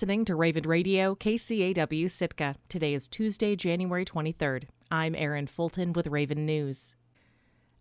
listening to Raven Radio, KCAW Sitka. Today is Tuesday, January 23rd. I'm Erin Fulton with Raven News.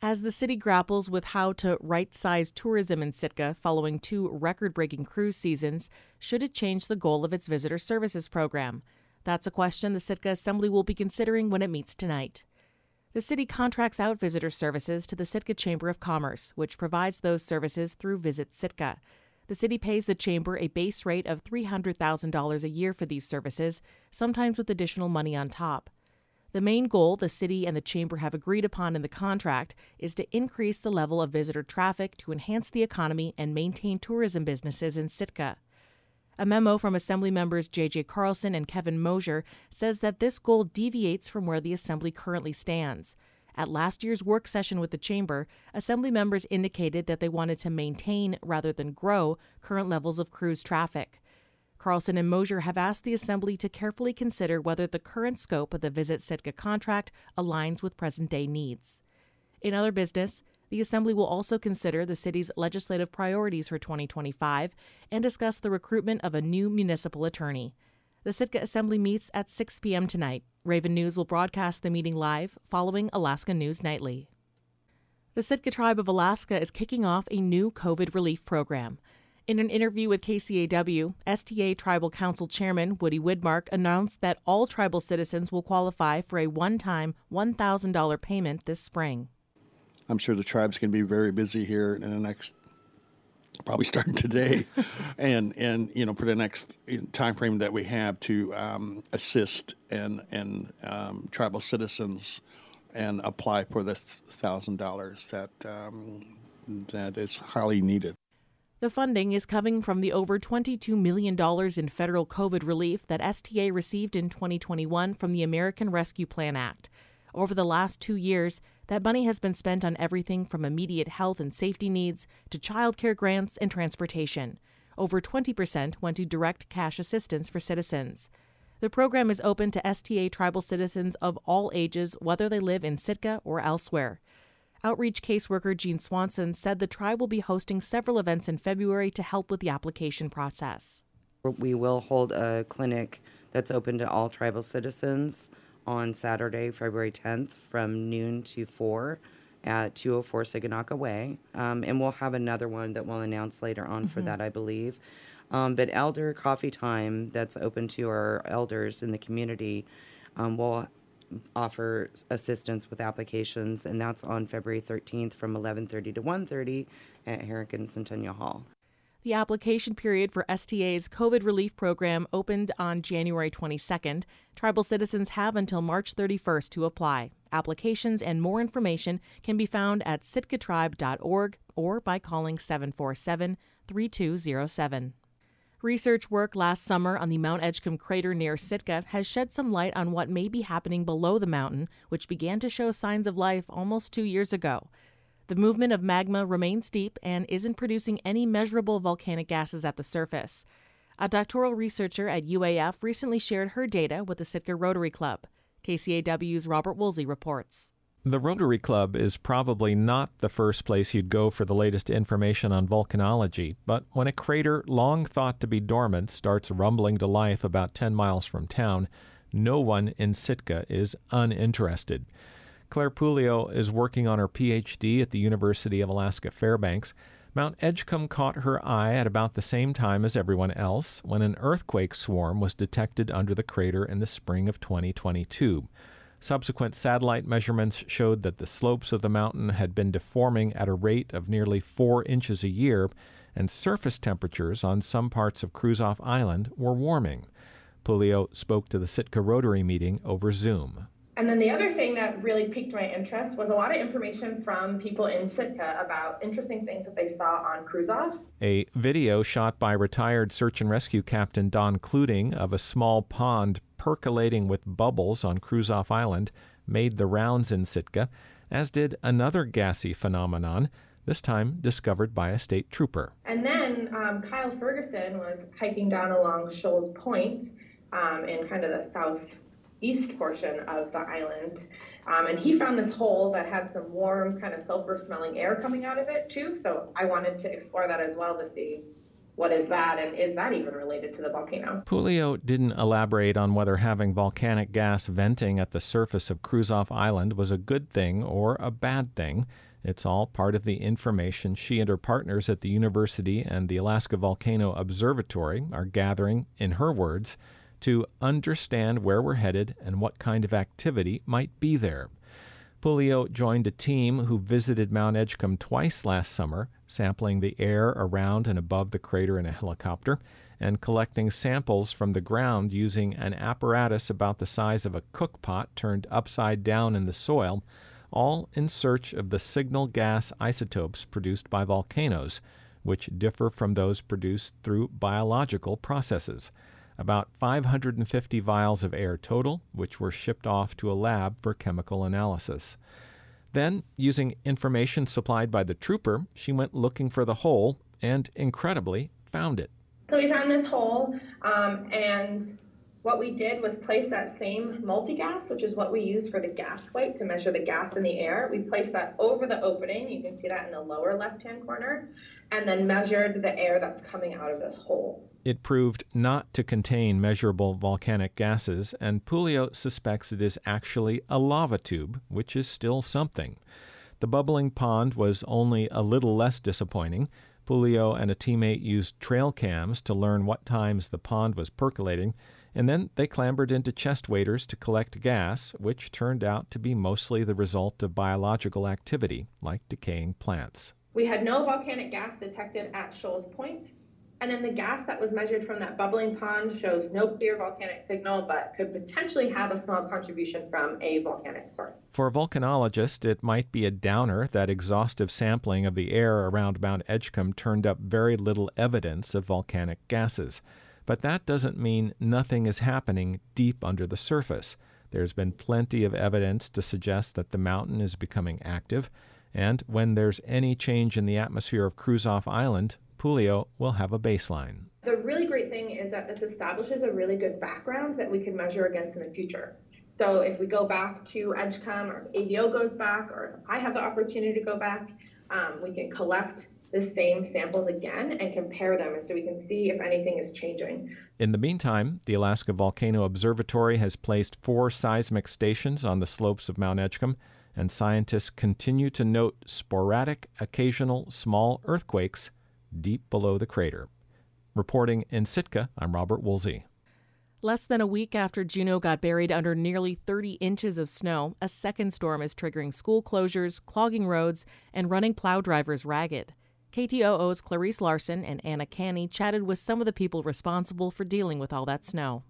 As the city grapples with how to right size tourism in Sitka following two record breaking cruise seasons, should it change the goal of its visitor services program? That's a question the Sitka Assembly will be considering when it meets tonight. The city contracts out visitor services to the Sitka Chamber of Commerce, which provides those services through Visit Sitka. The city pays the chamber a base rate of $300,000 a year for these services, sometimes with additional money on top. The main goal the city and the chamber have agreed upon in the contract is to increase the level of visitor traffic to enhance the economy and maintain tourism businesses in Sitka. A memo from Assembly members J.J. Carlson and Kevin Mosher says that this goal deviates from where the Assembly currently stands. At last year's work session with the Chamber, Assembly members indicated that they wanted to maintain rather than grow current levels of cruise traffic. Carlson and Mosher have asked the Assembly to carefully consider whether the current scope of the Visit Sitka contract aligns with present day needs. In other business, the Assembly will also consider the city's legislative priorities for 2025 and discuss the recruitment of a new municipal attorney. The Sitka Assembly meets at 6 p.m. tonight. Raven News will broadcast the meeting live following Alaska News Nightly. The Sitka Tribe of Alaska is kicking off a new COVID relief program. In an interview with KCAW, STA Tribal Council Chairman Woody Widmark announced that all tribal citizens will qualify for a one time $1,000 payment this spring. I'm sure the tribe's going to be very busy here in the next, probably starting today, and and you know for the next time frame that we have to um, assist and and um, tribal citizens and apply for this thousand dollars that um, that is highly needed. The funding is coming from the over $22 million in federal COVID relief that STA received in 2021 from the American Rescue Plan Act. Over the last two years, that money has been spent on everything from immediate health and safety needs to childcare grants and transportation. Over 20% went to direct cash assistance for citizens. The program is open to STA tribal citizens of all ages, whether they live in Sitka or elsewhere. Outreach caseworker Jean Swanson said the tribe will be hosting several events in February to help with the application process. We will hold a clinic that's open to all tribal citizens on Saturday, February 10th from noon to 4 at 204 Siginaka Way. Um, and we'll have another one that we'll announce later on mm-hmm. for that, I believe. Um, but Elder Coffee Time, that's open to our elders in the community, um, will offer assistance with applications, and that's on February 13th from 11:30 to 1:30 at Harrigan Centennial Hall. The application period for STA's COVID relief program opened on January 22nd. Tribal citizens have until March 31st to apply. Applications and more information can be found at sitkatribe.org or by calling 747 3207. Research work last summer on the Mount Edgecumbe crater near Sitka has shed some light on what may be happening below the mountain, which began to show signs of life almost two years ago. The movement of magma remains deep and isn't producing any measurable volcanic gases at the surface. A doctoral researcher at UAF recently shared her data with the Sitka Rotary Club. KCAW's Robert Woolsey reports. The Rotary Club is probably not the first place you'd go for the latest information on volcanology, but when a crater long thought to be dormant starts rumbling to life about 10 miles from town, no one in Sitka is uninterested. Claire Puleo is working on her PhD at the University of Alaska Fairbanks. Mount Edgecumbe caught her eye at about the same time as everyone else when an earthquake swarm was detected under the crater in the spring of 2022. Subsequent satellite measurements showed that the slopes of the mountain had been deforming at a rate of nearly four inches a year, and surface temperatures on some parts of Kruzof Island were warming. Puleo spoke to the Sitka Rotary meeting over Zoom. And then the other thing that really piqued my interest was a lot of information from people in Sitka about interesting things that they saw on Kruzof. A video shot by retired search and rescue captain Don Cluting of a small pond percolating with bubbles on Kruzof Island made the rounds in Sitka, as did another gassy phenomenon, this time discovered by a state trooper. And then um, Kyle Ferguson was hiking down along Shoals Point um, in kind of the south east portion of the island. Um, and he found this hole that had some warm, kind of sulfur smelling air coming out of it too. So I wanted to explore that as well to see what is that and is that even related to the volcano? Puleo didn't elaborate on whether having volcanic gas venting at the surface of Kruzof Island was a good thing or a bad thing. It's all part of the information she and her partners at the university and the Alaska Volcano Observatory are gathering, in her words, to understand where we're headed and what kind of activity might be there. Puleo joined a team who visited Mount Edgecumbe twice last summer, sampling the air around and above the crater in a helicopter and collecting samples from the ground using an apparatus about the size of a cook pot turned upside down in the soil, all in search of the signal gas isotopes produced by volcanoes, which differ from those produced through biological processes about 550 vials of air total, which were shipped off to a lab for chemical analysis. Then, using information supplied by the trooper, she went looking for the hole and, incredibly, found it. So we found this hole, um, and what we did was place that same multi-gas, which is what we use for the gas light to measure the gas in the air. We placed that over the opening. You can see that in the lower left-hand corner, and then measured the air that's coming out of this hole. It proved not to contain measurable volcanic gases, and Puleo suspects it is actually a lava tube, which is still something. The bubbling pond was only a little less disappointing. Puleo and a teammate used trail cams to learn what times the pond was percolating, and then they clambered into chest waders to collect gas, which turned out to be mostly the result of biological activity, like decaying plants. We had no volcanic gas detected at Shoals Point, and then the gas that was measured from that bubbling pond shows no clear volcanic signal, but could potentially have a small contribution from a volcanic source. For a volcanologist, it might be a downer that exhaustive sampling of the air around Mount Edgecumbe turned up very little evidence of volcanic gases. But that doesn't mean nothing is happening deep under the surface. There's been plenty of evidence to suggest that the mountain is becoming active, and when there's any change in the atmosphere of Kruzof Island, Puleo will have a baseline. The really great thing is that this establishes a really good background that we can measure against in the future. So if we go back to Edgecumbe or AVO goes back or I have the opportunity to go back, um, we can collect the same samples again and compare them and so we can see if anything is changing. In the meantime, the Alaska Volcano Observatory has placed four seismic stations on the slopes of Mount Edgecumbe, and scientists continue to note sporadic, occasional small earthquakes deep below the crater. Reporting in Sitka, I'm Robert Woolsey. Less than a week after Juneau got buried under nearly 30 inches of snow, a second storm is triggering school closures, clogging roads, and running plow drivers ragged. KTOO's Clarice Larson and Anna Canny chatted with some of the people responsible for dealing with all that snow.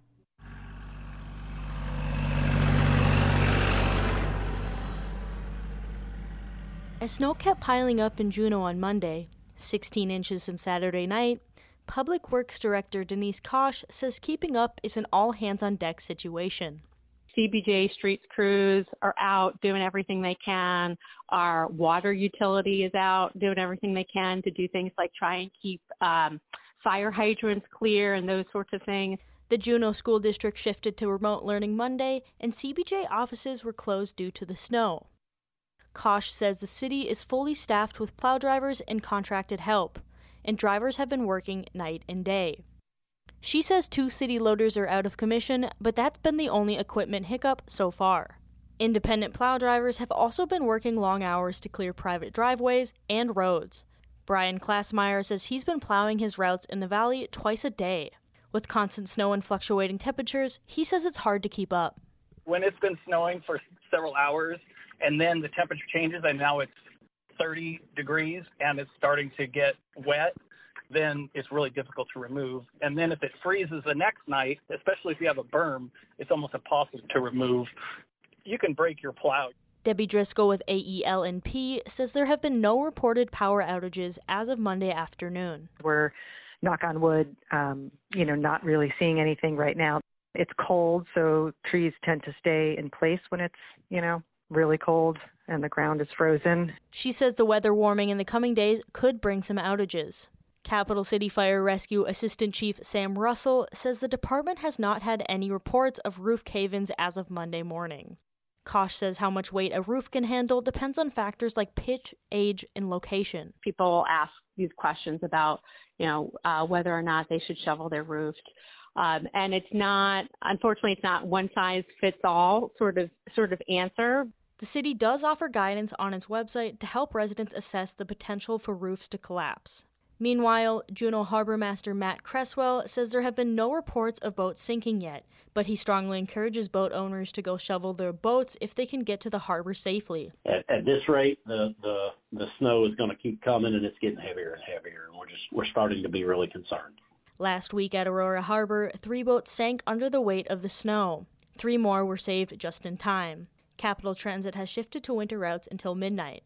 As snow kept piling up in Juneau on Monday, 16 inches since Saturday night, Public Works Director Denise Koch says keeping up is an all hands on deck situation. CBJ streets crews are out doing everything they can. Our water utility is out doing everything they can to do things like try and keep um, fire hydrants clear and those sorts of things. The Juneau School District shifted to remote learning Monday, and CBJ offices were closed due to the snow. Koch says the city is fully staffed with plow drivers and contracted help, and drivers have been working night and day. She says two city loaders are out of commission, but that's been the only equipment hiccup so far. Independent plow drivers have also been working long hours to clear private driveways and roads. Brian Klassmeyer says he's been plowing his routes in the valley twice a day. With constant snow and fluctuating temperatures, he says it's hard to keep up. When it's been snowing for several hours, and then the temperature changes and now it's 30 degrees and it's starting to get wet, then it's really difficult to remove. And then if it freezes the next night, especially if you have a berm, it's almost impossible to remove. You can break your plow. Debbie Driscoll with AEL&P says there have been no reported power outages as of Monday afternoon. We're, knock on wood, um, you know, not really seeing anything right now. It's cold, so trees tend to stay in place when it's, you know, really cold and the ground is frozen. She says the weather warming in the coming days could bring some outages. Capital City Fire Rescue Assistant Chief Sam Russell says the department has not had any reports of roof cave ins as of Monday morning. Koch says how much weight a roof can handle depends on factors like pitch, age, and location. People ask these questions about, you know, uh, whether or not they should shovel their roofs. Um, and it's not, unfortunately, it's not one size fits all sort of sort of answer. The city does offer guidance on its website to help residents assess the potential for roofs to collapse. Meanwhile, Juneau Harbor Master Matt Cresswell says there have been no reports of boats sinking yet, but he strongly encourages boat owners to go shovel their boats if they can get to the harbor safely. At, at this rate, the, the the snow is going to keep coming, and it's getting heavier and heavier, and we're just we're starting to be really concerned. Last week at Aurora Harbor, three boats sank under the weight of the snow. Three more were saved just in time. Capital Transit has shifted to winter routes until midnight.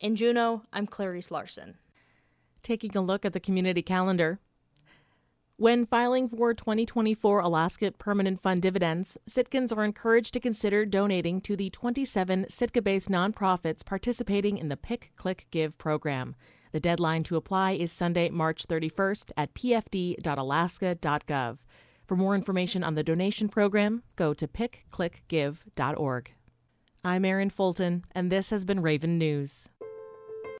In Juneau, I'm Clarice Larson. Taking a look at the community calendar. When filing for 2024 Alaska Permanent Fund dividends, Sitkans are encouraged to consider donating to the 27 Sitka based nonprofits participating in the Pick, Click, Give program. The deadline to apply is Sunday, March 31st at pfd.alaska.gov. For more information on the donation program, go to pickclickgive.org. I'm Erin Fulton, and this has been Raven News.